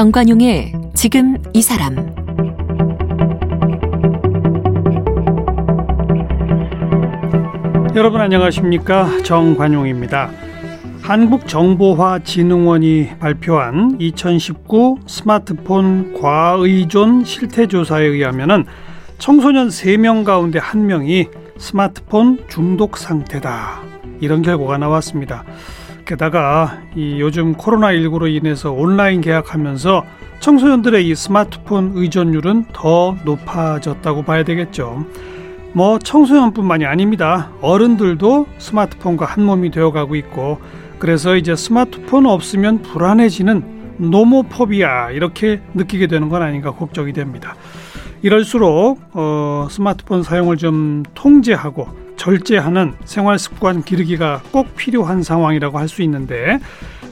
정관용의 지금 이 사람 여러분 안녕하십니까 정관용입니다. 한국정보화진흥원이 발표한 2019 스마트폰 과의존 실태조사에 의하면 청소년 3명 가운데 1명이 스마트폰 중독 상태다. 이런 결과가 나왔습니다. 게다가 이 요즘 코로나19로 인해서 온라인 계약하면서 청소년들의 이 스마트폰 의존율은 더 높아졌다고 봐야 되겠죠. 뭐 청소년뿐만이 아닙니다. 어른들도 스마트폰과 한 몸이 되어가고 있고 그래서 이제 스마트폰 없으면 불안해지는 노모포비아 이렇게 느끼게 되는 건 아닌가 걱정이 됩니다. 이럴수록 어, 스마트폰 사용을 좀 통제하고 절제하는 생활 습관 기르기가 꼭 필요한 상황이라고 할 수 있는데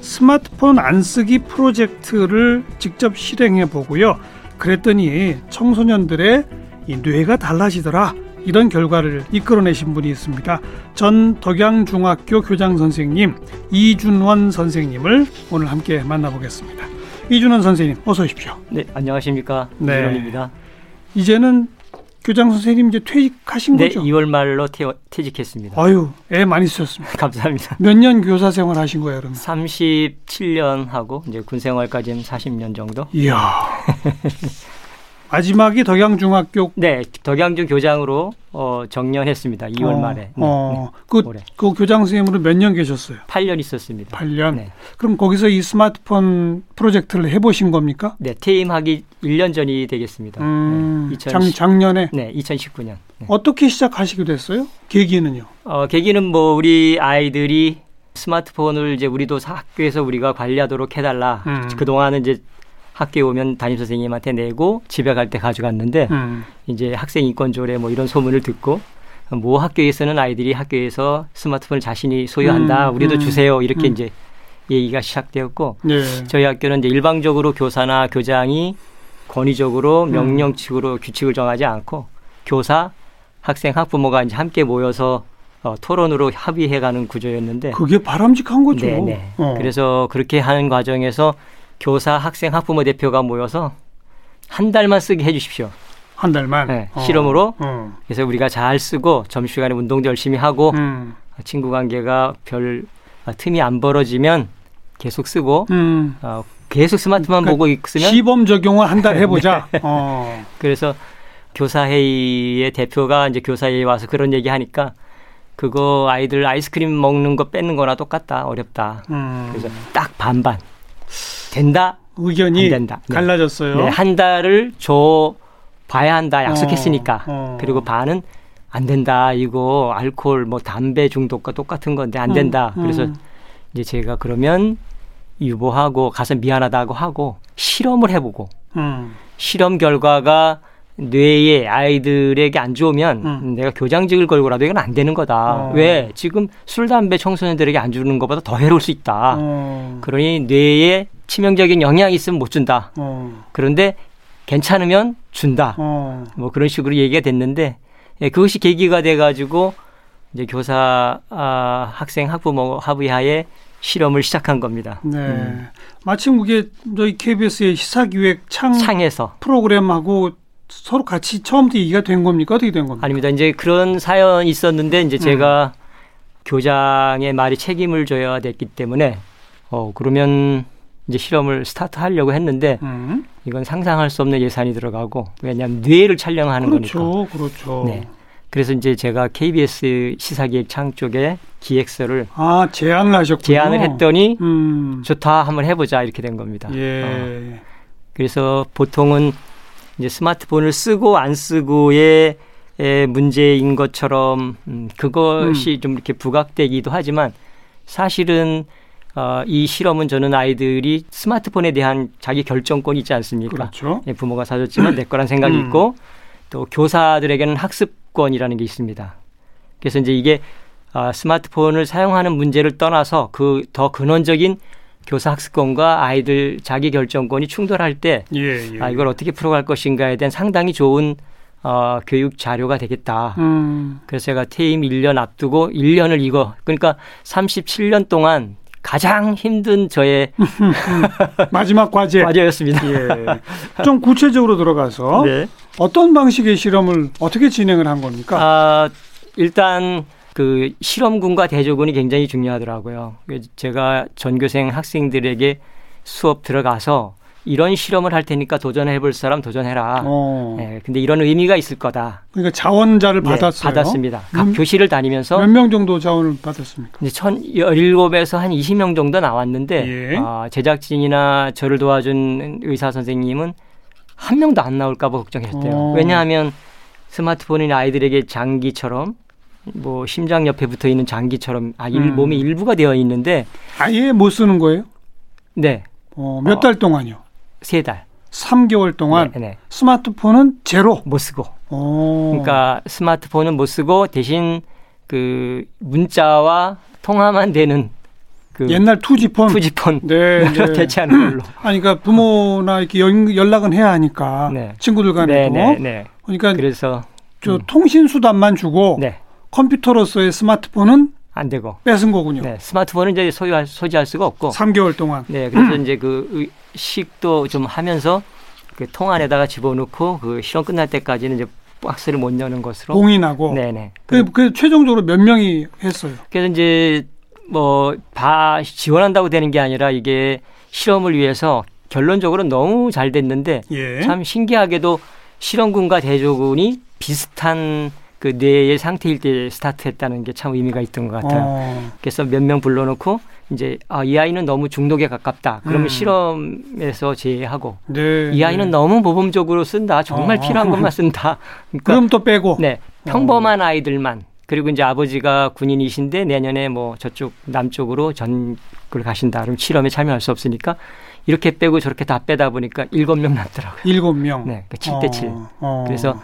스마트폰 안 쓰기 프로젝트를 직접 실행해 보고요. 그랬더니 청소년들의 이 뇌가 달라지더라. 이런 결과를 이끌어내신 분이 있습니다. 전 덕양중학교 교장 선생님 이준원 선생님을 오늘 함께 만나보겠습니다. 이준원 선생님 어서 오십시오. 네, 안녕하십니까. 네. 이준원입니다. 이제는 교장 선생님 이제 퇴직하신 네, 거죠? 2월 말로 퇴, 퇴직했습니다. 아유, 애 많이 쓰셨습니다. 감사합니다. 몇 년 교사 생활 하신 거예요, 그러면? 37년 하고 이제 군 생활까지는 40년 정도. 이야. 마지막이 덕양중학교 네, 덕양중 교장으로 어, 정년했습니다. 2월 어, 말에. 네, 어, 네, 그, 올해. 그 교장 선생님으로 몇 년 계셨어요? 8년 있었습니다. 8년. 네. 그럼 거기서 이 스마트폰 프로젝트를 해보신 겁니까? 네, 퇴임하기 1년 전이 되겠습니다. 음, 네, 작, 2010, 작년에 네, 2019년. 네. 어떻게 시작하시게 됐어요? 계기는요? 어, 계기는 뭐 우리 아이들이 스마트폰을 이제 우리도 사- 학교에서 우리가 관리하도록 해달라. 음. 그 동안은 이제 학교에 오면 담임 선생님한테 내고 집에 갈 때 가져갔는데 음, 이제 학생 인권 조례 뭐 이런 소문을 듣고 뭐 학교에서는 아이들이 학교에서 스마트폰을 자신이 소유한다. 음, 우리도 음, 주세요. 이렇게 음. 이제 얘기가 시작되었고 네. 저희 학교는 이제 일방적으로 교사나 교장이 권위적으로 음. 명령칙으로 규칙을 정하지 않고 교사, 학생, 학부모가 이제 함께 모여서 어, 토론으로 합의해가는 구조였는데 그게 바람직한 거죠. 네, 네. 어. 그래서 그렇게 하는 과정에서 교사, 학생, 학부모 대표가 모여서 한 달만 쓰게 해주십시오. 한 달만. 네, 어. 실험으로 어. 그래서 우리가 잘 쓰고 점심시간에 운동도 열심히 하고 음, 친구 관계가 별 아, 틈이 안 벌어지면 계속 쓰고 음. 어, 계속 스마트만 그러니까 보고 있으면 시범 적용을 한 달 해보자. 어. 그래서 교사회의의 대표가 이제 교사회에 와서 그런 얘기 하니까 그거 아이들 아이스크림 먹는 거 뺏는 거나 똑같다 어렵다 음. 그래서 딱 반반 된다 의견이 안 된다. 네. 갈라졌어요. 네, 한 달을 줘 봐야 한다 약속했으니까 어, 어. 그리고 반은 안 된다 이거 알코올 뭐 담배 중독과 똑같은 건데 안 된다 음, 그래서 음. 이제 제가 그러면 유보하고 가서 미안하다고 하고 실험을 해보고 음. 실험 결과가 뇌에 아이들에게 안 좋으면 음. 내가 교장직을 걸고라도 이건 안 되는 거다. 어. 왜? 지금 술, 담배 청소년들에게 안 주는 것보다 더 해로울 수 있다. 어. 그러니 뇌에 치명적인 영향이 있으면 못 준다. 어. 그런데 괜찮으면 준다. 어. 뭐 그런 식으로 얘기가 됐는데 예, 그것이 계기가 돼가지고 이제 교사, 아, 학생, 학부모 합의하에 실험을 시작한 겁니다. 네. 음. 마침 그게 저희 KBS의 시사기획 창 창에서 프로그램하고 서로 같이 처음부터 얘기가 된 겁니까? 어떻게 된 겁니까? 아닙니다. 이제 그런 사연이 있었는데 음. 이제 제가 교장의 말이 책임을 져야 됐기 때문에 어 그러면 이제 실험을 스타트 하려고 했는데 음. 이건 상상할 수 없는 예산이 들어가고 왜냐하면 뇌를 촬영하는 거니까. 그렇죠. 그렇죠. 네. 그래서 이제 제가 KBS 시사기획 창 쪽에 기획서를 아, 제안을 하셨군요. 제안을 했더니 음. 좋다 한번 해보자 이렇게 된 겁니다. 어, 예. 그래서 보통은 이제 스마트폰을 쓰고 안 쓰고의 에, 문제인 것처럼 음, 그것이 좀 이렇게 부각되기도 하지만 사실은 어, 이 실험은 저는 아이들이 스마트폰에 대한 자기 결정권이 있지 않습니까? 그렇죠. 예, 부모가 사줬지만 내 거란 생각이 음. 있고 또 교사들에게는 학습권이라는 게 있습니다. 그래서 이제 이게 아, 스마트폰을 사용하는 문제를 떠나서 그 더 근원적인 교사 학습권과 아이들 자기 결정권이 충돌할 때 예, 예. 아, 이걸 어떻게 풀어갈 것인가에 대한 상당히 좋은 어, 교육 자료가 되겠다. 음. 그래서 제가 퇴임 1년 앞두고 1년을 이거 그러니까 37년 동안 가장 힘든 저의 마지막 과제. 과제였습니다. 예. 좀 구체적으로 들어가서 네. 어떤 방식의 실험을 어떻게 진행을 한 겁니까? 아, 일단 그 실험군과 대조군이 굉장히 중요하더라고요. 제가 전교생 학생들에게 수업 들어가서 이런 실험을 할 테니까 도전해 볼 사람 도전해라. 어. 네, 근데 이런 의미가 있을 거다. 그러니까 자원자를 네, 받았어요. 받았습니다. 각 몇- 교실을 다니면서 몇 명 정도 자원을 받았습니까? 이제 1017에서 한 20명 정도 나왔는데 예. 아, 제작진이나 저를 도와준 의사 선생님은 한 명도 안 나올까 봐 걱정했대요. 어. 왜냐하면 스마트폰이 아이들에게 장기처럼 뭐 심장 옆에 붙어 있는 장기처럼 아, 일, 음. 몸의 일부가 되어 있는데 아예 못 쓰는 거예요? 네. 어, 몇 어. 달 동안요? 세 달. 3개월 동안 네, 네. 스마트폰은 제로. 못 쓰고. 어. 그러니까 스마트폰은 못 쓰고 대신 그 문자와 통화만 되는 그 옛날 투지폰. 투지폰 네, 네. 대체하는 걸로. 아니 그러니까 부모나 이렇게 연, 연락은 해야 하니까 네. 친구들 간에도. 네, 네, 네. 그러니까 그래서 저 음. 통신 수단만 주고 네. 컴퓨터로서의 스마트폰은 안 되고. 뺏은 거군요. 네, 스마트폰은 이제 소유할 소지할 수가 없고. 3개월 동안. 네, 그래서 이제 그 의- 식도 좀 하면서 그 통 안에다가 집어넣고 그 실험 끝날 때까지는 이제 박스를 못 여는 것으로. 봉인하고. 네, 네. 그, 그 최종적으로 몇 명이 했어요? 그래서 이제 뭐 다 지원한다고 되는 게 아니라 이게 실험을 위해서 결론적으로 너무 잘 됐는데 예. 참 신기하게도 실험군과 대조군이 비슷한 그 뇌의 상태일 때 스타트했다는 게 참 의미가 있던 것 같아요. 어. 그래서 몇 명 불러놓고 이제 아, 이 아이는 너무 중독에 가깝다. 그러면 음. 실험에서 제외하고 네. 이 아이는 네. 너무 모범적으로 쓴다. 정말 어. 필요한 것만 쓴다. 그러니까 그럼 또 빼고. 네 평범한 아이들만 그리고 이제 아버지가 군인이신데 내년에 뭐 저쪽 남쪽으로 전국을 가신다. 그럼 실험에 참여할 수 없으니까 이렇게 빼고 저렇게 다 빼다 보니까 일곱 명 남더라고요. 일곱 명. 네, 그 7대 7. 어, 어. 그래서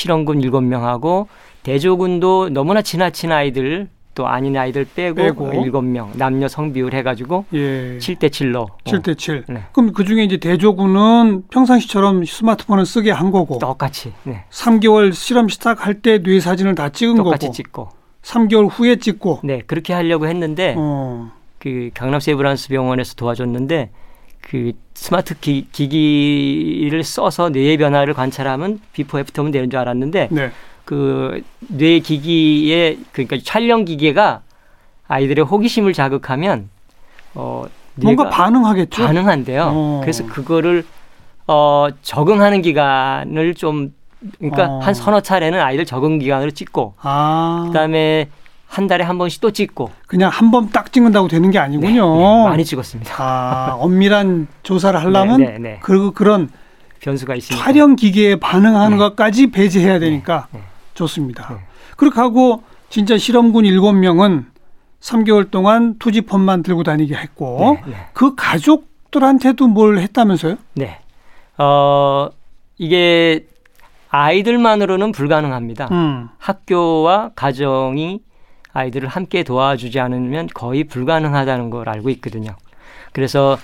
실험군 7명하고 대조군도 너무나 지나친 아이들 또 아닌 아이들 빼고, 빼고. 7명 남녀 성비율 해가지고 예. 7대 7로 7대 7. 네. 그럼 그 중에 이제 대조군은 평상시처럼 스마트폰을 쓰게 한 거고 똑같이 네. 3개월 실험 시작할 때 뇌 사진을 다 찍은 똑같이 거고 찍고 3개월 후에 찍고 네 그렇게 하려고 했는데 어. 그 강남 세브란스 병원에서 도와줬는데 그 스마트 기, 기기를 써서 뇌의 변화를 관찰하면 비포 애프터면 되는 줄 알았는데 네. 그 뇌 기기의 그러니까 촬영 기계가 아이들의 호기심을 자극하면 어 뭔가 반응하겠죠. 반응한대요. 어. 그래서 그거를 어 적응하는 기간을 좀 그러니까 어. 한 서너 차례는 아이들 적응 기간으로 찍고 아. 그다음에 한 달에 한 번씩 또 찍고 그냥 한 번 딱 찍는다고 되는 게 네, 아니군요. 네, 많이 찍었습니다. 아, 엄밀한 조사를 하려면 네, 네, 네. 그 그런 변수가 있으니까. 촬영 기계에 반응하는 네. 것까지 배제해야 되니까 네. 좋습니다. 네. 그렇게 하고 진짜 실험군 7명은 3개월 동안 투지폰만 들고 다니게 했고. 그 가족들한테도 뭘 했다면서요? 네. 어 이게 아이들만으로는 불가능합니다. 음. 학교와 가정이 아이들을 함께 도와주지 않으면 거의 불가능하다는 걸 알고 있거든요. 그래서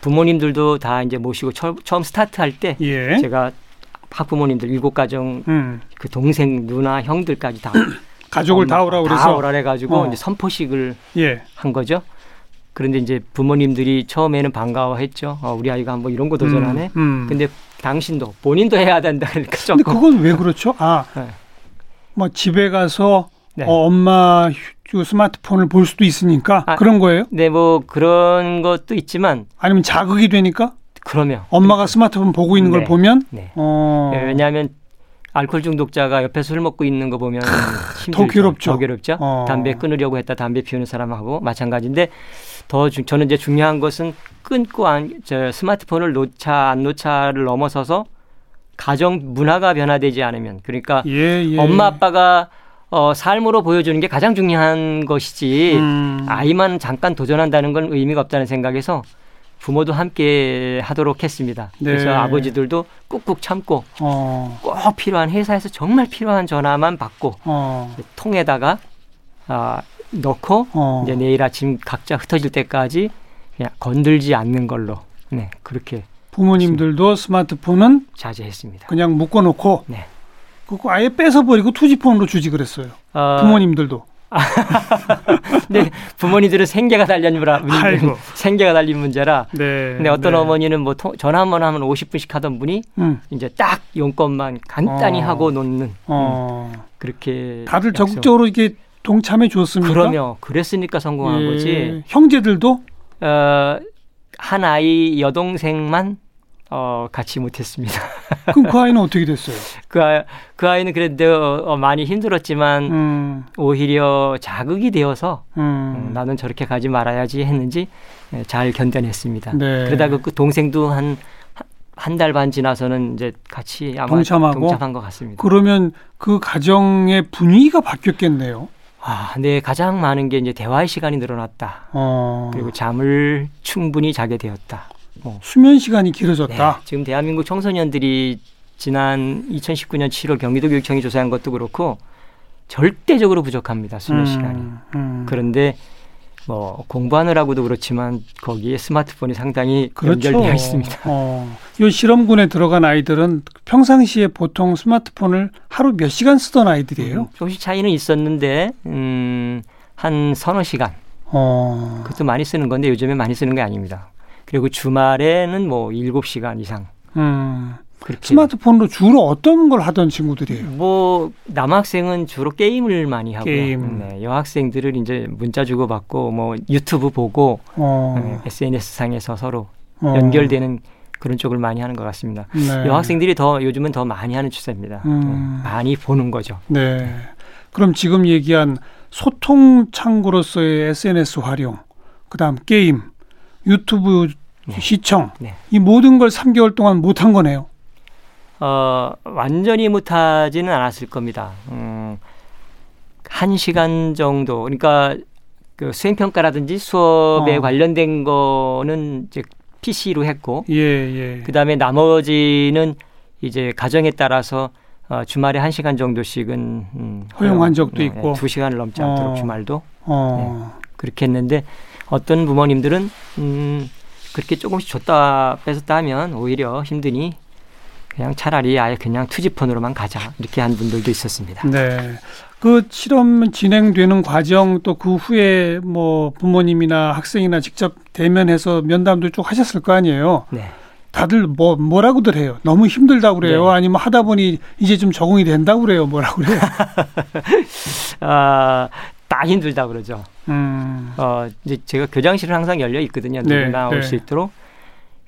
부모님들도 다 이제 모시고 처, 처음 스타트할 때 예. 제가 학부모님들 일곱 가정 음. 그 동생 누나 형들까지 다 가족을 다 엄마, 오라 다 그래서 오라 해가지고 어. 이제 선포식을 예. 한 거죠. 그런데 이제 부모님들이 처음에는 반가워했죠. 어, 우리 아이가 한번 이런 거 도전하네. 음, 음. 근데 당신도 본인도 해야 된다 그러니까 근데 조금 그건 왜 그렇죠? 아, 네. 뭐 집에 가서 네. 어, 엄마 휴- 스마트폰을 볼 수도 있으니까 아, 그런 거예요? 네, 뭐 그런 것도 있지만 아니면 자극이 되니까 그러면 엄마가 스마트폰 보고 있는 걸 네. 보면 네. 어, 예, 왜냐하면 알코올 중독자가 옆에 술 먹고 있는 거 보면 힘들죠. 괴롭죠. 더 괴롭죠. 어. 담배 끊으려고 했다 담배 피우는 사람하고 마찬가지인데 더 중, 저는 이제 중요한 것은 끊고 안, 저 스마트폰을 놓자 안 놓자를 넘어서서 가정 문화가 변화되지 않으면 그러니까 예, 예. 엄마 아빠가 어, 삶으로 보여주는 게 가장 중요한 것이지 음. 아이만 잠깐 도전한다는 건 의미가 없다는 생각에서 부모도 함께 하도록 했습니다. 그래서 네. 아버지들도 꾹꾹 참고 어, 꼭 필요한 회사에서 정말 필요한 전화만 받고 어, 통에다가 아, 넣고 어. 이제 내일 아침 각자 흩어질 때까지 그냥 건들지 않는 걸로 네 그렇게 부모님들도 스마트폰은 자제했습니다. 그냥 묶어놓고 네. 그거 아예 뺏어버리고 투지폰으로 주지 그랬어요. 어, 부모님들도. 네, 부모님들은 생계가 달린 문라. 생계가 달린 문제라. 네. 근데 어떤 네. 어머니는 뭐 통- 전화 한 번 하면 50분씩 하던 분이 음. 이제 딱 용건만 간단히 어. 하고 놓는 음, 어. 그렇게 다들 약속. 적극적으로 이렇게 동참해 줬습니까? 그러면 그랬으니까 성공한 예. 거지. 형제들도 어, 한 아이 여동생만 어, 같이 못했습니다. 그럼 그 아이는 어떻게 됐어요? 그, 아, 그 아이는 그래도 어, 많이 힘들었지만 음. 오히려 자극이 되어서 음, 음. 나는 저렇게 가지 말아야지 했는지 예, 잘 견뎌냈습니다. 네. 그러다가 그 동생도 한 한 달 반 지나서는 이제 같이 아마 동참하고? 동참한 것 같습니다. 그러면 그 가정의 분위기가 바뀌었겠네요. 아, 네, 가장 많은 게 이제 대화의 시간이 늘어났다. 어. 그리고 잠을 충분히 자게 되었다. 뭐, 수면 시간이 네, 길어졌다. 지금 대한민국 청소년들이 지난 2019년 7월 경기도 교육청이 조사한 것도 그렇고 절대적으로 부족합니다. 수면 음, 시간이. 음. 그런데 뭐 공부하느라고도 그렇지만 거기에 스마트폰이 상당히 그렇죠. 연결되어 있습니다. 어, 이 실험군에 들어간 아이들은 평상시에 보통 스마트폰을 하루 몇 시간 쓰던 아이들이에요. 음, 조금씩 차이는 있었는데 음, 한 서너 시간 어. 그것도 많이 쓰는 건데 요즘에 많이 쓰는 게 아닙니다. 그리고 주말에는 뭐 일곱 시간 이상 음. 그렇게 스마트폰으로 주로 어떤 걸 하던 친구들이에요? 뭐 남학생은 주로 게임을 많이 하고요. 게임. 네, 여학생들은 이제 문자 주고 받고 뭐 유튜브 보고 어. 네, SNS 상에서 서로 어. 연결되는 그런 쪽을 많이 하는 것 같습니다. 네. 여학생들이 더 요즘은 더 많이 하는 추세입니다. 음. 네, 많이 보는 거죠. 네. 그럼 지금 얘기한 소통 창구로서의 SNS 활용, 그다음 게임, 유튜브 네. 시청 네. 이 모든 걸 3개월 동안 못한 거네요. 어, 완전히 못하지는 않았을 겁니다. 음, 한 시간 정도. 그러니까 그 수행 평가라든지 수업에 어. 관련된 거는 이제 PC로 했고, 예, 예. 그 다음에 나머지는 이제 가정에 따라서 어, 주말에 한 시간 정도씩은 음, 허용한 허용, 적도 네, 있고. 두 시간을 넘지 않도록 어. 주말도 어. 그렇게 했는데 어떤 부모님들은 음, 그렇게 조금씩 줬다 뺏었다 하면 오히려 힘드니 그냥 차라리 아예 그냥 투지폰으로만 가자 이렇게 한 분들도 있었습니다. 네. 그 실험 진행되는 과정 또 그 후에 뭐 부모님이나 학생이나 직접 대면해서 면담도 쭉 하셨을 거 아니에요. 네. 다들 뭐 뭐라고들 해요. 너무 힘들다고 그래요. 네. 아니면 하다 보니 이제 좀 적응이 된다고 그래요. 뭐라고 그래요. 아, 다 힘들다 그러죠. 음. 어, 이제 제가 교장실은 항상 열려 있거든요. 네, 누구나 올 네. 수 있도록.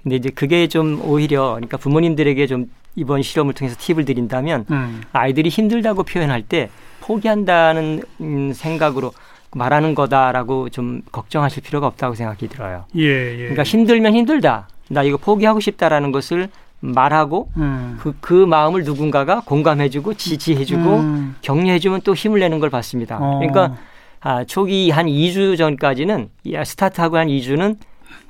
근데 이제 그게 좀 오히려 그러니까 부모님들에게 좀 이번 실험을 통해서 팁을 드린다면 음. 아이들이 힘들다고 표현할 때 포기한다는 음, 생각으로 말하는 거다라고 좀 걱정하실 필요가 없다고 생각이 들어요. 예, 예. 그러니까 힘들면 힘들다. 나 이거 포기하고 싶다라는 것을 말하고 음. 그, 그 마음을 누군가가 공감해주고 지지해주고 음. 격려해주면 또 힘을 내는 걸 봤습니다. 어. 그러니까 아, 초기 한 2주 전까지는 야, 스타트하고 한 2주는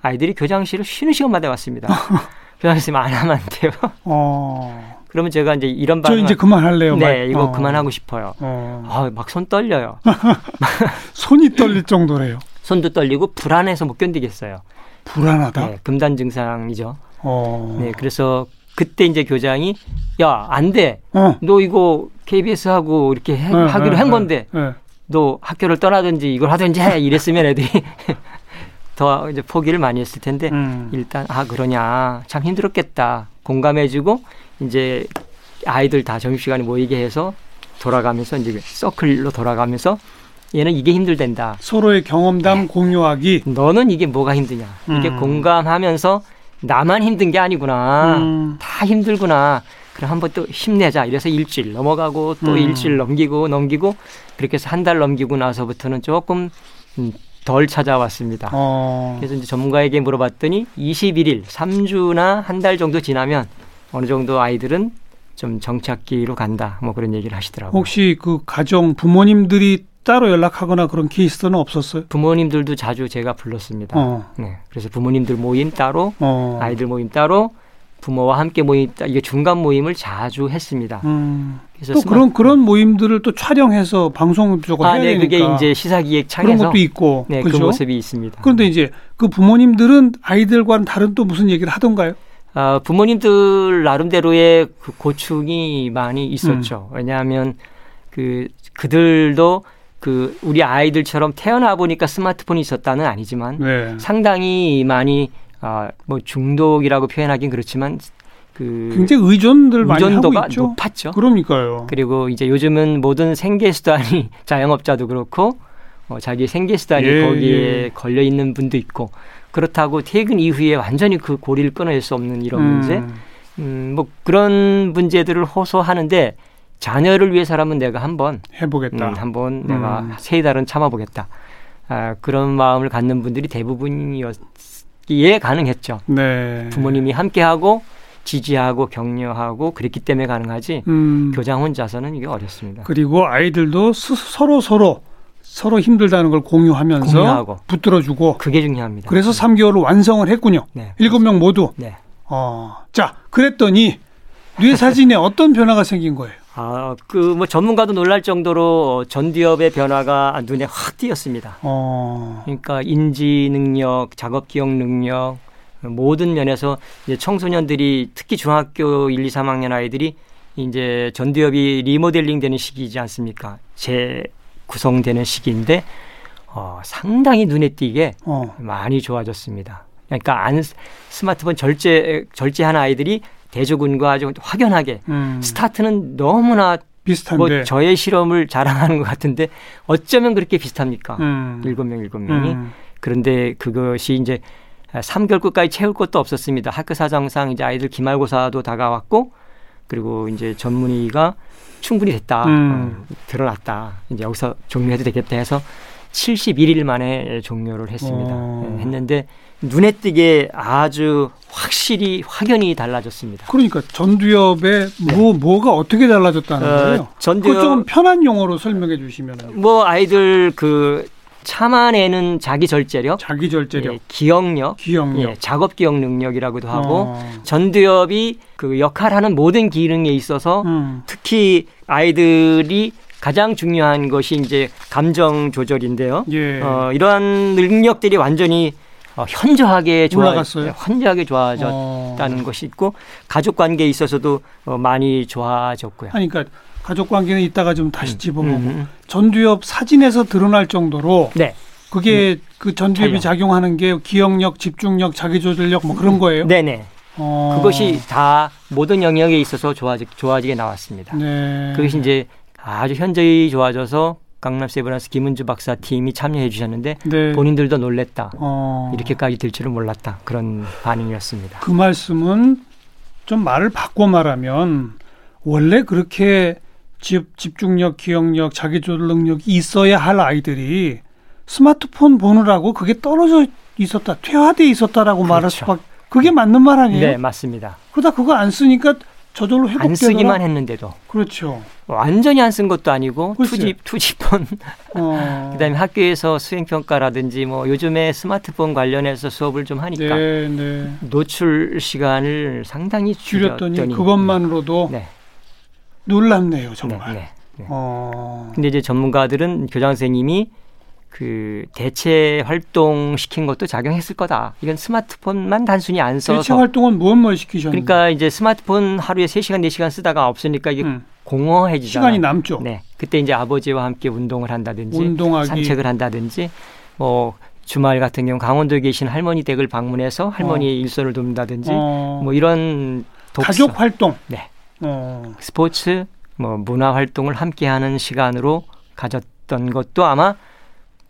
아이들이 교장실을 쉬는 시간마다 왔습니다. 교장선생님 안 하면 안 돼요. 어. 그러면 제가 이제 이런 저 반응 이제 그만할래요. 네, 말. 이거 어. 그만하고 싶어요. 어. 아, 막 손 떨려요. 손이 떨릴 정도래요. 손도 떨리고 불안해서 못 견디겠어요. 불안하다. 네, 금단 증상이죠. 어. 네, 그래서 그때 이제 교장이 야, 안 돼. 어. 너 이거 KBS 하고 이렇게 해- 네, 하기로 네, 한 네, 건데 네. 너 학교를 떠나든지 이걸 하든지 해 이랬으면 애들이 더 이제 포기를 많이 했을 텐데 음. 일단 아 그러냐 참 힘들었겠다 공감해주고 이제 아이들 다 점심시간에 모이게 해서 돌아가면서 이제 서클로 돌아가면서 얘는 이게 힘들댄다 서로의 경험담 공유하기. 너는 이게 뭐가 힘드냐 이게 음. 공감하면서 나만 힘든 게 아니구나 음. 다 힘들구나 그럼 한번 또 힘내자 이래서 일주일 넘어가고 또 음. 일주일 넘기고 넘기고 그렇게 해서 한 달 넘기고 나서부터는 조금 음, 덜 찾아왔습니다. 어. 그래서 이제 전문가에게 물어봤더니 21일, 3주나 한 달 정도 지나면 어느 정도 아이들은 좀 정착기로 간다. 뭐 그런 얘기를 하시더라고요. 혹시 그 가정 부모님들이 따로 연락하거나 그런 케이스는 없었어요? 부모님들도 자주 제가 불렀습니다. 어. 네. 그래서 부모님들 모임 따로, 어. 아이들 모임 따로, 부모와 함께 모임 따 이게 중간 모임을 자주 했습니다. 음. 그래서 또 스마- 그런 그런 모임들을 또 촬영해서 방송적으로 아, 해야 네, 되니까 그게 이제 시사기획 그런 창에서 것도 있고 네, 그 그죠? 모습이 있습니다. 그런데 이제 그 부모님들은 아이들과는 다른 또 무슨 얘기를 하던가요? 아, 부모님들 나름대로의 그 고충이 많이 있었죠. 음. 왜냐하면 그 그들도 그 우리 아이들처럼 태어나 보니까 스마트폰이 있었다는 아니지만 네. 상당히 많이 아, 뭐 중독이라고 표현하긴 그렇지만 그 굉장히 의존들 많이 하고 의존도가 있죠. 높았죠. 그러니까요. 그리고 이제 요즘은 모든 생계 수단이 자영업자도 그렇고 어, 자기 생계 수단이 예, 거기에 예. 걸려 있는 분도 있고 그렇다고 퇴근 이후에 완전히 그 고리를 끊어낼 수 없는 이런 문제, 음, 음, 뭐 그런 문제들을 호소하는데 자녀를 위해서라면 내가 한번 해보겠다. 음, 한번 음. 내가 세 달은 참아보겠다. 아, 그런 마음을 갖는 분들이 대부분이었기에 가능했죠. 네. 부모님이 함께하고 지지하고 격려하고 그랬기 때문에 가능하지 음, 교장 혼자서는 이게 어렵습니다. 그리고 아이들도 스, 서로 서로 서로 힘들다는 걸 공유하면서 공유하고. 붙들어주고 그게 중요합니다. 그래서 3개월을 완성을 했군요. 네. 일곱 명 모두. 네. 어, 자, 그랬더니 뇌 사진에 어떤 변화가 생긴 거예요? 아, 그 뭐 전문가도 놀랄 정도로 전두엽의 변화가 눈에 확 띄었습니다. 어, 그러니까 인지 능력, 작업 기억 능력 모든 면에서 이제 청소년들이 특히 중학교 1, 2, 3학년 아이들이 이제 전두엽이 리모델링 되는 시기이지 않습니까? 재 구성되는 시기인데 어, 상당히 눈에 띄게 어, 많이 좋아졌습니다. 그러니까 안 스마트폰 절제 절제한 아이들이 대조군과 아주 확연하게 음, 스타트는 너무나 비슷한데. 뭐 저의 실험을 자랑하는 것 같은데 어쩌면 그렇게 비슷합니까? 음, 일곱 명 일곱 명이 음, 그런데 그것이 이제 3개월 끝까지 채울 것도 없었습니다. 학교 사정상 이제 아이들 기말고사도 다가왔고 그리고 이제 전문의가 충분히 됐다. 음. 어, 드러났다. 이제 여기서 종료해도 되겠다 해서 71일 만에 종료를 했습니다. 어. 예, 했는데 눈에 띄게 아주 확실히 확연히 달라졌습니다. 그러니까 전두엽에 뭐 뭐가 어떻게 달라졌다는 네. 어, 거예요? 전두엽- 좀 편한 용어로 설명해 주시면 뭐 아이들 그 참아내는 자기 절제력, 자기 절제력, 예, 기억력, 기억력, 예, 작업 기억 능력이라고도 하고 어, 전두엽이 그 역할하는 모든 기능에 있어서 음, 특히 아이들이 가장 중요한 것이 이제 감정 조절인데요. 예, 어, 이러한 능력들이 완전히 어, 현저하게 좋아, 올라갔어요? 현저하게 좋아졌다는 어. 것이 있고 가족 관계에 있어서도 어, 많이 좋아졌고요. 아니, 그러니까 가족 관계는 이따가 좀 다시 집어보고 음, 전두엽 사진에서 드러날 정도로 네, 그게 그 전두엽이. 작용하는 게 기억력, 집중력, 자기조절력 뭐 그런 거예요. 네, 네. 어. 그것이 다 모든 영역에 있어서 좋아지, 좋아지게 나왔습니다. 네. 그것이 이제 아주 현저히 좋아져서 강남 세브란스 김은주 박사 팀이 참여해 주셨는데 네. 본인들도 놀랬다. 어. 이렇게까지 될 줄은 몰랐다. 그런 반응이었습니다. 그 말씀은 좀 말을 바꿔 말하면 원래 그렇게 집, 집중력, 기억력, 자기조절 능력이 있어야 할 아이들이 스마트폰 보느라고 그게 떨어져 있었다, 퇴화돼 있었다라고 말할 그렇죠. 수밖에 그게 맞는 말 아니에요? 네, 맞습니다. 그러다 그거 안 쓰니까 저절로 회복되더라. 안 쓰기만 했는데도 그렇죠. 완전히 안 쓴 것도 아니고 글쎄. 투집 투집폰 어. 그다음에 학교에서 수행 평가라든지 뭐 요즘에 스마트폰 관련해서 수업을 좀 하니까 네, 네. 노출 시간을 상당히 줄였더니 줄였더니 그것만으로도 네, 놀랍네요, 네, 정말. 네, 네. 어. 근데 이제 전문가들은 교장 선생님이 그 대체 활동 시킨 것도 작용했을 거다. 이건 스마트폰만 단순히 안 써서 대체 활동은 무엇 뭘 시키셨는데? 그러니까 이제 스마트폰 하루에 3시간, 4시간 쓰다가 없으니까 이게 음, 공허해지잖아요. 시간이 남죠. 네. 그때 이제 아버지와 함께 운동을 한다든지 운동하기. 산책을 한다든지 뭐 주말 같은 경우 강원도에 계신 할머니 댁을 방문해서 할머니의 일손을 돕는다든지 어. 뭐 이런 독서, 가족 활동. 네. 어. 스포츠, 뭐 문화 활동을 함께 하는 시간으로 가졌던 것도 아마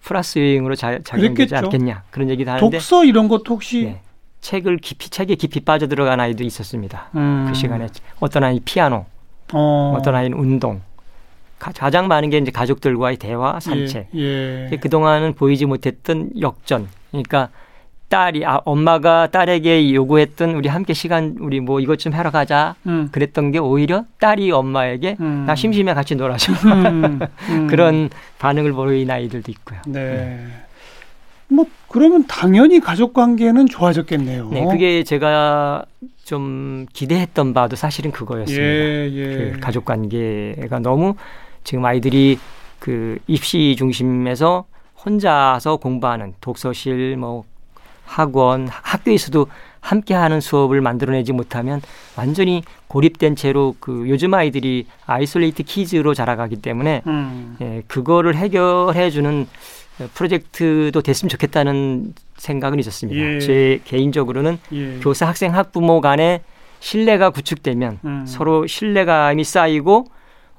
플러스 요인으로 자- 작용되지. 않겠냐 그런 얘기도 하는데 독서 이런 것도 혹시 네. 책을 깊이 책에 깊이 빠져 들어간 아이도 있었습니다. 음. 그 시간에 어떤 아이 피아노, 어. 어떤 아이는 운동. 가- 가장 많은 게 이제 가족들과의 대화, 산책. 예. 예. 그 동안은 보이지 못했던 역전. 그러니까 딸이 아, 엄마가 딸에게 요구했던 우리 함께 시간 우리 뭐 이것 좀 하러 가자. 음. 그랬던 게 오히려 딸이 엄마에게 음. 나 심심해 같이 놀아줘. 음. 음. 그런 반응을 보인 아이들도 있고요. 네. 뭐 그러면 당연히 가족 관계는 좋아졌겠네요. 네, 그게 제가 좀 기대했던 바도 사실은 그거였습니다. 예, 예. 그 가족 관계가 너무 지금 아이들이 그 입시 중심에서 혼자서 공부하는 독서실 뭐 학원 학교에서도 함께 하는 수업을 만들어내지 못하면 완전히 고립된 채로 그 요즘 아이들이 isolate kids로 자라가기 때문에 음. 예, 그거를 해결해 주는 프로젝트도 됐으면 좋겠다는 생각은 있었습니다. 예. 제 개인적으로는 예. 교사, 학생, 학부모 간에 신뢰가 구축되면 음. 서로 신뢰감이 쌓이고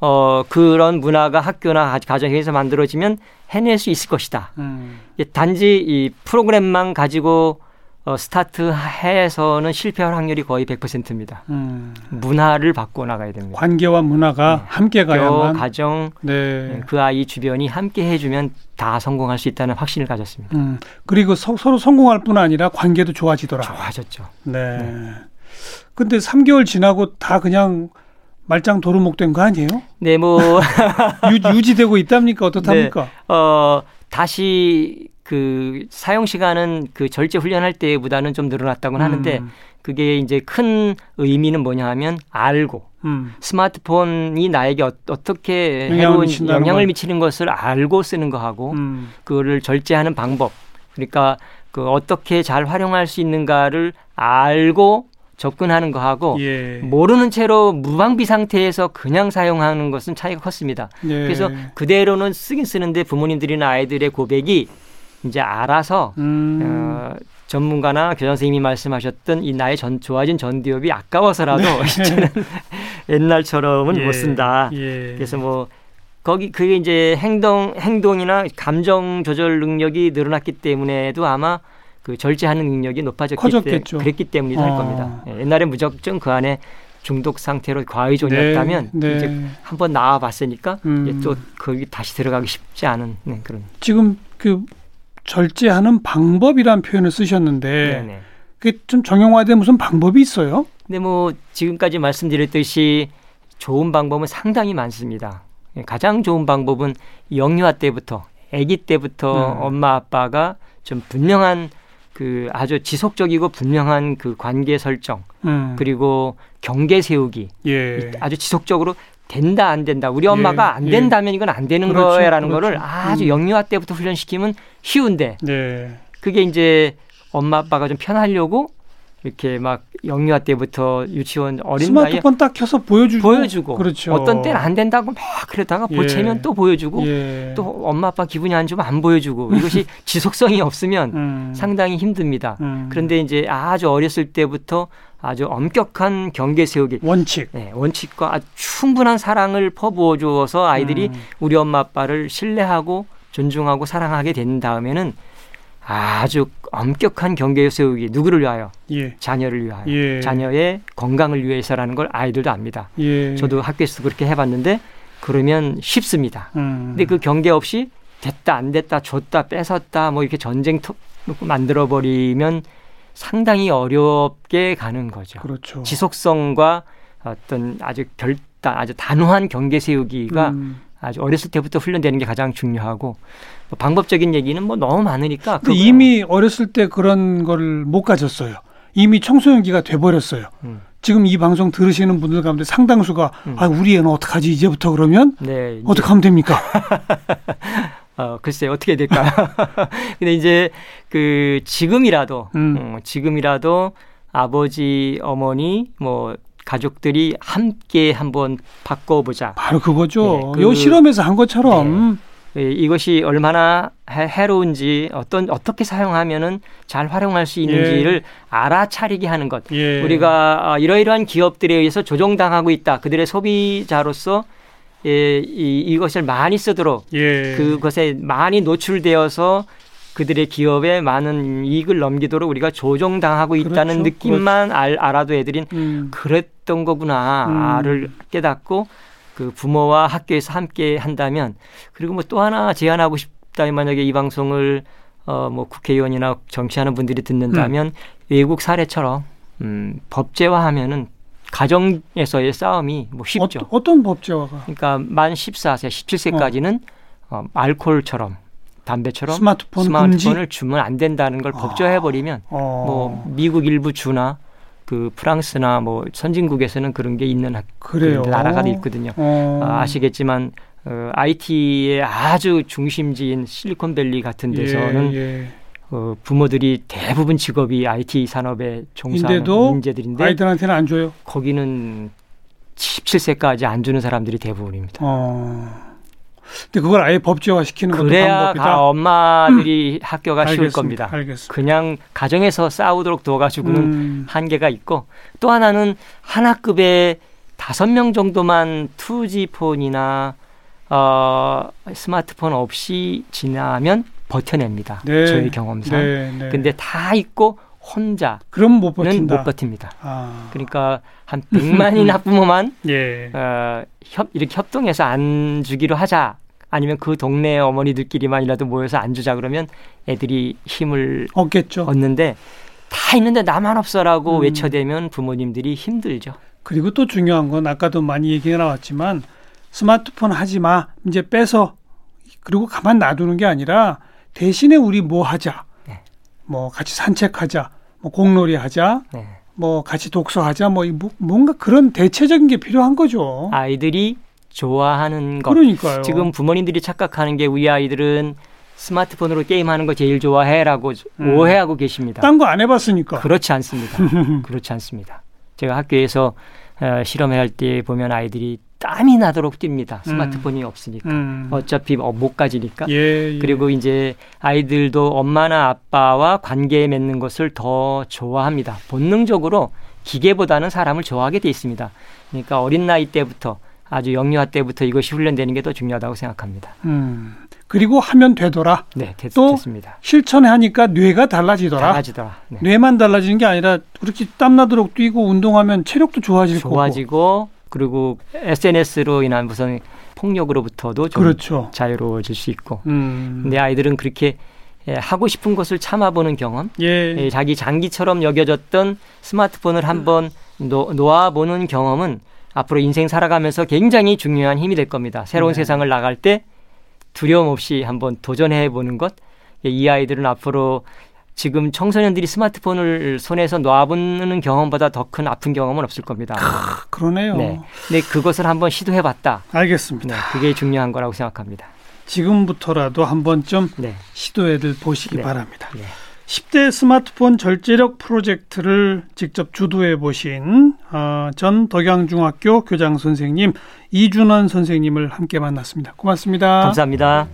어 그런 문화가 학교나 가정에서 만들어지면 해낼 수 있을 것이다. 음. 예, 단지 이 프로그램만 가지고 어, 스타트해서는 실패할 확률이 거의 100%입니다. 음. 문화를 바꿔 나가야 됩니다. 관계와 문화가 네. 함께 가야만. 가정, 네. 그 아이 주변이 함께 해주면 다 성공할 수 있다는 확신을 가졌습니다. 음. 그리고 서, 로 성공할 뿐 아니라 관계도 좋아지더라. 좋아졌죠. 네. 근데 3개월 지나고 다 그냥 말짱 도루묵 된 거 아니에요? 네, 뭐 유, 유지되고 있답니까? 어떻답니까? 어, 다시 그 사용 시간은 그 절제 훈련할 때보다는 좀 늘어났다고는 하는데 음. 그게 이제 큰 의미는 뭐냐 하면 알고 음. 스마트폰이 나에게 어, 떻게 영향을 영향을 걸. 미치는 것을 알고 쓰는 거하고 음. 그거를 절제하는 방법 그러니까 그 어떻게 잘 활용할 수 있는가를 알고 접근하는 거하고 예. 모르는 채로 무방비 상태에서 그냥 사용하는 것은 차이가 컸습니다. 예. 그래서 그대로는 쓰긴 쓰는데 부모님들이나 아이들의 고백이 이제 알아서 음. 어, 전문가나 교장 선생님이 말씀하셨던 이 나의 전 좋아진 전두엽이 아까워서라도 이제는 옛날처럼은 네. 예. 못 쓴다. 예. 그래서 뭐 거기 그게 이제 행동 행동이나 감정 조절 능력이 늘어났기 때문에도 아마 그 절제하는 능력이 높아졌기 커졌겠죠. 때문에 그랬기 때문이기도 할 어. 겁니다. 예, 옛날에 무작정 그 안에 중독 상태로 과의존이었다면 네, 네. 이제 한번 나와 봤으니까 음. 이제 또 거기 다시 들어가기 쉽지 않은 네, 그런. 지금 그 절제하는 방법이란 표현을 쓰셨는데 네네. 그게 좀 정형화된 무슨 방법이 있어요? 근데 뭐 지금까지 말씀드렸듯이 좋은 방법은 상당히 많습니다. 예, 가장 좋은 방법은 영유아 때부터 아기 때부터 음. 엄마 아빠가 좀 분명한 그 아주 지속적이고 분명한 그 관계 설정 음. 그리고 경계 세우기 예. 아주 지속적으로 된다 안 된다 우리 엄마가 예, 안 예. 된다면 이건 안 되는 그렇죠, 거야라는 그렇죠. 거를 아주 음. 영유아 때부터 훈련시키면 쉬운데 네. 그게 이제 엄마 아빠가 좀 편하려고 이렇게 막 영유아 때부터 유치원 어린 스마트폰 딱 켜서 보여주고 보여주고 그렇죠. 어떤 때는 안 된다고 막 그러다가 예. 보채면 또 보여주고 예. 또 엄마 아빠 기분이 안 좋으면 안 보여주고 이것이 지속성이 없으면 음. 상당히 힘듭니다. 음. 그런데 이제 아주 어렸을 때부터 아주 엄격한 경계 세우기 원칙. 네, 원칙과 충분한 사랑을 퍼부어 주어서 아이들이 음. 우리 엄마 아빠를 신뢰하고 존중하고 사랑하게 된 다음에는 아주 엄격한 경계 세우기 누구를 위하여 예. 자녀를 위하여 예. 자녀의 건강을 위해서라는 걸 아이들도 압니다. 예. 저도 학교에서 그렇게 해봤는데 그러면 쉽습니다. 음. 근데 그 경계 없이 됐다 안 됐다 줬다 뺏었다 뭐 이렇게 전쟁터 만들어 버리면 상당히 어렵게 가는 거죠. 그렇죠. 지속성과 어떤 아주 결단 아주 단호한 경계 세우기가 음. 아주 어렸을 때부터 훈련되는 게 가장 중요하고 뭐 방법적인 얘기는 뭐 너무 많으니까 근데 이미 어렸을 때 그런 걸 못 가졌어요. 이미 청소년기가 돼버렸어요. 음. 지금 이 방송 들으시는 분들 가운데 상당수가 음. 아 우리 애는 어떡하지 이제부터 그러면 네, 어떻게 하면 됩니까? 어, 글쎄 어떻게 될까요? 근데 이제 그 지금이라도 음. 어, 지금이라도 아버지 어머니 뭐 가족들이 함께 한번 바꿔보자. 바로 그거죠. 네, 그- 요 실험에서 한 것처럼 예, 이것이 얼마나 해, 해로운지 어떤 어떻게 사용하면은 잘 활용할 수 있는지를 알아차리게 하는 것. 예. 우리가 아, 이러이러한 기업들에 의해서 조종당하고 있다. 그들의 소비자로서 예, 이, 이것을 많이 쓰도록 예. 그것에 많이 노출되어서 그들의 기업에 많은 이익을 넘기도록 우리가 조종당하고 있다는 그렇죠. 느낌만 알, 알아도 애들은 음. 그랬던 거구나를 음. 깨닫고 그 부모와 학교에서 함께 한다면 그리고 뭐 또 하나 제안하고 싶다면 만약에 이 방송을 어 뭐 국회의원이나 정치하는 분들이 듣는다면 음. 외국 사례처럼 음 법제화하면은 가정에서의 싸움이 뭐 쉽죠. 어, 떤 법제화가 그러니까 만 14세, 17세까지는 어. 알코올처럼 담배처럼 스마트폰 금지? 주면 안 된다는 걸 아. 법제화해 버리면 어. 뭐 미국 일부 주나 그 프랑스나 뭐 선진국에서는 그런 게 있는 학- 그래요. 나라가 있거든요. 어. 아, 아시겠지만 어, IT의 아주 중심지인 실리콘밸리 같은 데서는 예, 예. 어, 부모들이 대부분 직업이 IT 산업에 종사하는 인재들인데 아이들한테는 안 줘요. 거기는 17세까지 안 주는 사람들이 대부분입니다. 어. 근데 그걸 아예 법제화 시키는 것도 그래야 방법이다. 가 엄마들이 학교가 쉬울 알겠습니다. 겁니다. 알겠습니다. 그냥 가정에서 싸우도록 둬가지고는 음, 한계가 있고 또 하나는 한 학급에 다섯 명 정도만 2G 폰이나 어, 스마트폰 없이 지나면 버텨냅니다. 네. 저희 경험상. 네, 네. 근데 다 있고 혼자는 그럼 못 버틴다. 못 버팁니다. 아, 그러니까 한 100만인 학부모만 예. 어, 협, 이렇게 협동해서 안 주기로 하자. 아니면 그 동네 어머니들끼리만이라도 모여서 안 주자 그러면 애들이 힘을 없겠죠. 얻는데 다 있는데 나만 없어라고 음. 외쳐대면 부모님들이 힘들죠. 그리고 또 중요한 건 아까도 많이 얘기가 나왔지만 스마트폰 하지 마. 이제 빼서 그리고 가만 놔두는 게 아니라 대신에 우리 뭐 하자. 네. 뭐 같이 산책하자. 뭐 공놀이 하자. 네. 뭐 같이 독서하자. 뭐 이- 뭐- 뭔가 그런 대체적인 게 필요한 거죠. 아이들이 좋아하는 것. 그러니까요. 지금 부모님들이 착각하는 게 우리 아이들은 스마트폰으로 게임하는 거 제일 좋아해라고 음. 오해하고 계십니다. 딴 거 안 해봤으니까. 그렇지 않습니다. 그렇지 않습니다. 제가 학교에서 어, 실험할 때 보면 아이들이 땀이 나도록 뜁니다. 스마트폰이 없으니까. 음. 어차피 어, 못 가지니까. 예, 예. 그리고 이제 아이들도 엄마나 아빠와 관계 맺는 것을 더 좋아합니다. 본능적으로 기계보다는 사람을 좋아하게 돼 있습니다. 그러니까 어린 나이 때부터 아주 영유아 때부터 이것이 훈련되는 게 더 중요하다고 생각합니다. 음. 그리고 하면 되더라. 네, 됐, 또 됐습니다. 실천에 하니까 뇌가 달라지더라. 달라지더라. 네. 뇌만 달라지는 게 아니라 그렇게 땀나도록 뛰고 운동하면 체력도 좋아질 거고. 좋아지고 그리고 SNS로 인한 무슨 폭력으로부터도 좀 그렇죠. 자유로워질 수 있고. 음. 근데 아이들은 그렇게 예, 하고 싶은 것을 참아보는 경험, 예. 예, 자기 장기처럼 여겨졌던 스마트폰을 한번 놓, 놓아보는 경험은 앞으로 인생 살아가면서 굉장히 중요한 힘이 될 겁니다. 새로운 네. 세상을 나갈 때 두려움 없이 한번 도전해 보는 것. 예, 이 아이들은 앞으로 지금 청소년들이 스마트폰을 손에서 놔보는 경험보다 더 큰 아픈 경험은 없을 겁니다. 아, 그러네요. 네. 근데 그것을 한번 시도해 봤다. 알겠습니다. 네, 그게 중요한 거라고 생각합니다. 지금부터라도 한 번쯤 네. 시도해들 보시기 네. 바랍니다. 네. 10대 스마트폰 절제력 프로젝트를 직접 주도해 보신 어, 전 덕양중학교 교장 선생님 이준원 선생님을 함께 만났습니다. 고맙습니다. 감사합니다.